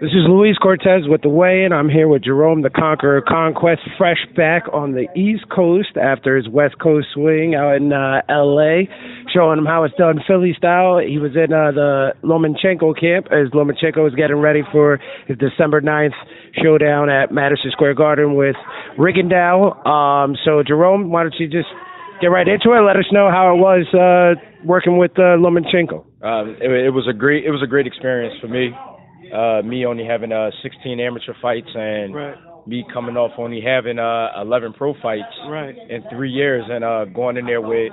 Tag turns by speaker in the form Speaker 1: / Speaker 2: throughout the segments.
Speaker 1: This is Luis Cortes with the Weigh-In. I'm here with Jerome the Conqueror Conquest, fresh back on the East Coast after his West Coast swing out in uh, L.A., showing him how it's done Philly style. He was in uh, the Lomachenko camp as Lomachenko was getting ready for his December 9th showdown at Madison Square Garden with Rigondeaux. Um, so, Jerome, why don't you just get right into it? Let us know how it was uh, working with uh, Lomachenko.
Speaker 2: Um, it, it was a great it was a great experience for me. Uh, me only having uh, 16 amateur fights and
Speaker 1: Right.
Speaker 2: me coming off only having uh, 11 pro fights
Speaker 1: Right.
Speaker 2: in three years and uh, going in there with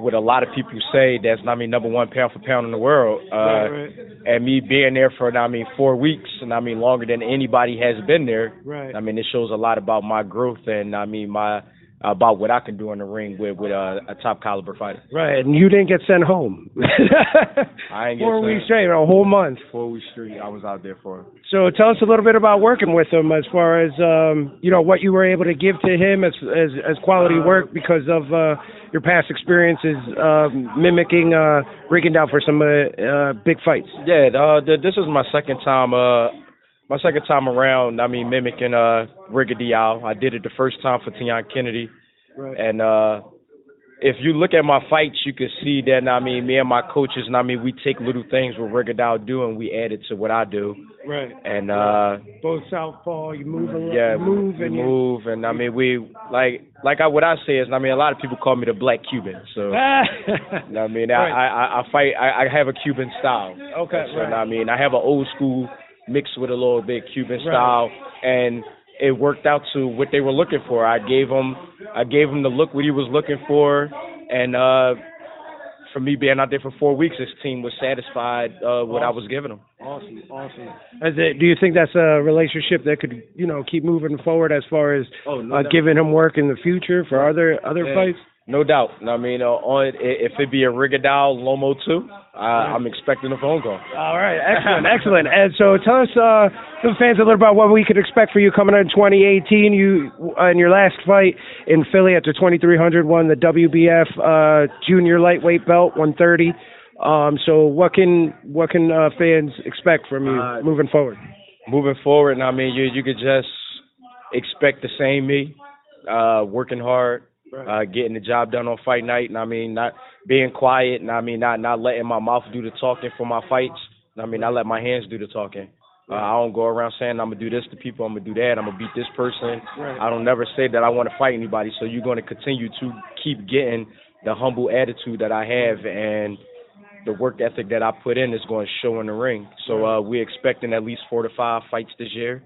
Speaker 2: with a lot of people who say that's not I mean number one pound for pound in the world. Uh,
Speaker 1: right, right,
Speaker 2: And me being there for I mean four weeks and I mean longer than anybody has been there.
Speaker 1: right.
Speaker 2: I mean it shows a lot about my growth and I mean my about what I can do in the ring with with uh, a top caliber fighter.
Speaker 1: Right, and you didn't get sent home.
Speaker 2: I ain't get
Speaker 1: Four weeks straight, a whole month.
Speaker 2: Four weeks straight, I was out there for.
Speaker 1: So tell us a little bit about working with him, as far as um, you know what you were able to give to him as as, as quality work because of uh, your past experiences um, mimicking uh, Rigondeaux for some uh, uh, big fights.
Speaker 2: Yeah, uh, th- this is my second time. Uh, my second time around. I mean, mimicking uh, Rigondeaux. I did it the first time for Tian Kennedy,
Speaker 1: Right.
Speaker 2: and uh, if you look at my fights, you can see that. I mean, me and my coaches, and I mean, we take little things what Rigondeaux do, and we add it to what I do.
Speaker 1: Right.
Speaker 2: And uh,
Speaker 1: Both southpaw, you move a lot,
Speaker 2: yeah,
Speaker 1: you move and you.
Speaker 2: move, and I mean, we like like I what I say is, I mean, a lot of people call me the Black Cuban. So. You know what I mean,
Speaker 1: Right.
Speaker 2: I, I I fight. I, I have a Cuban style.
Speaker 1: Okay,
Speaker 2: So,
Speaker 1: right.
Speaker 2: I mean, I have an old school mixed with a little bit Cuban
Speaker 1: Right.
Speaker 2: style, and it worked out to what they were looking for. I gave him, I gave him the look what he was looking for, and uh, for me being out there for four weeks, his team was satisfied uh, what I was giving him.
Speaker 1: Awesome, awesome. It, do you think that's a relationship that could, you know, keep moving forward as far as
Speaker 2: Oh, no
Speaker 1: uh, giving him work in the future for other other
Speaker 2: Yeah.
Speaker 1: fights?
Speaker 2: No doubt. I mean, uh, on if it be a Rigondeaux Lomo too, I, I'm expecting a phone call.
Speaker 1: All right, excellent, excellent. And so, tell us, uh, the fans, a little about what we could expect for you coming out in 2018. You, uh, in your last fight in Philly at the 2300, won the WBF uh, junior lightweight belt, 130. Um, so, what can what can uh, fans expect from you
Speaker 2: Uh,
Speaker 1: moving forward?
Speaker 2: moving forward, I mean, you you could just expect the same me, uh, working hard, uh, getting the job done on fight night, and I mean, not being quiet, and I mean, not not letting my mouth do the talking for my fights. And I mean, I let my hands do the talking. Uh, I don't go around saying I'm gonna do this to people, I'm gonna do that, I'm gonna beat this person.
Speaker 1: Right.
Speaker 2: I don't never say that I want to fight anybody. So you're gonna continue to keep getting the humble attitude that I have and the work ethic that I put in is going to show in the ring. So uh, we're expecting at least four to five fights this year,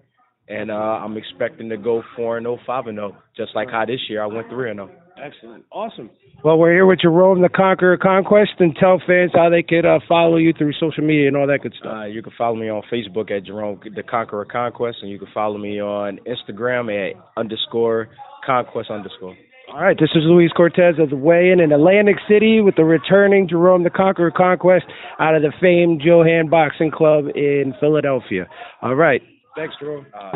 Speaker 2: and uh, I'm expecting to go four and 0, 5 and 0, just like how this year I went three and oh. 0.
Speaker 1: Excellent, awesome. Well, we're here with Jerome the Conqueror Conquest, and tell fans how they could uh, follow you through social media and all that good stuff.
Speaker 2: Uh, you can follow me on Facebook at Jerome the Conqueror Conquest, and you can follow me on Instagram at underscore Conquest underscore.
Speaker 1: All right, this is Luis Cortes of the Weigh-In in Atlantic City with the returning Jerome the Conqueror Conquest out of the famed Joe Hand Boxing Club in Philadelphia. All right. Thanks, Jerome.
Speaker 2: Uh,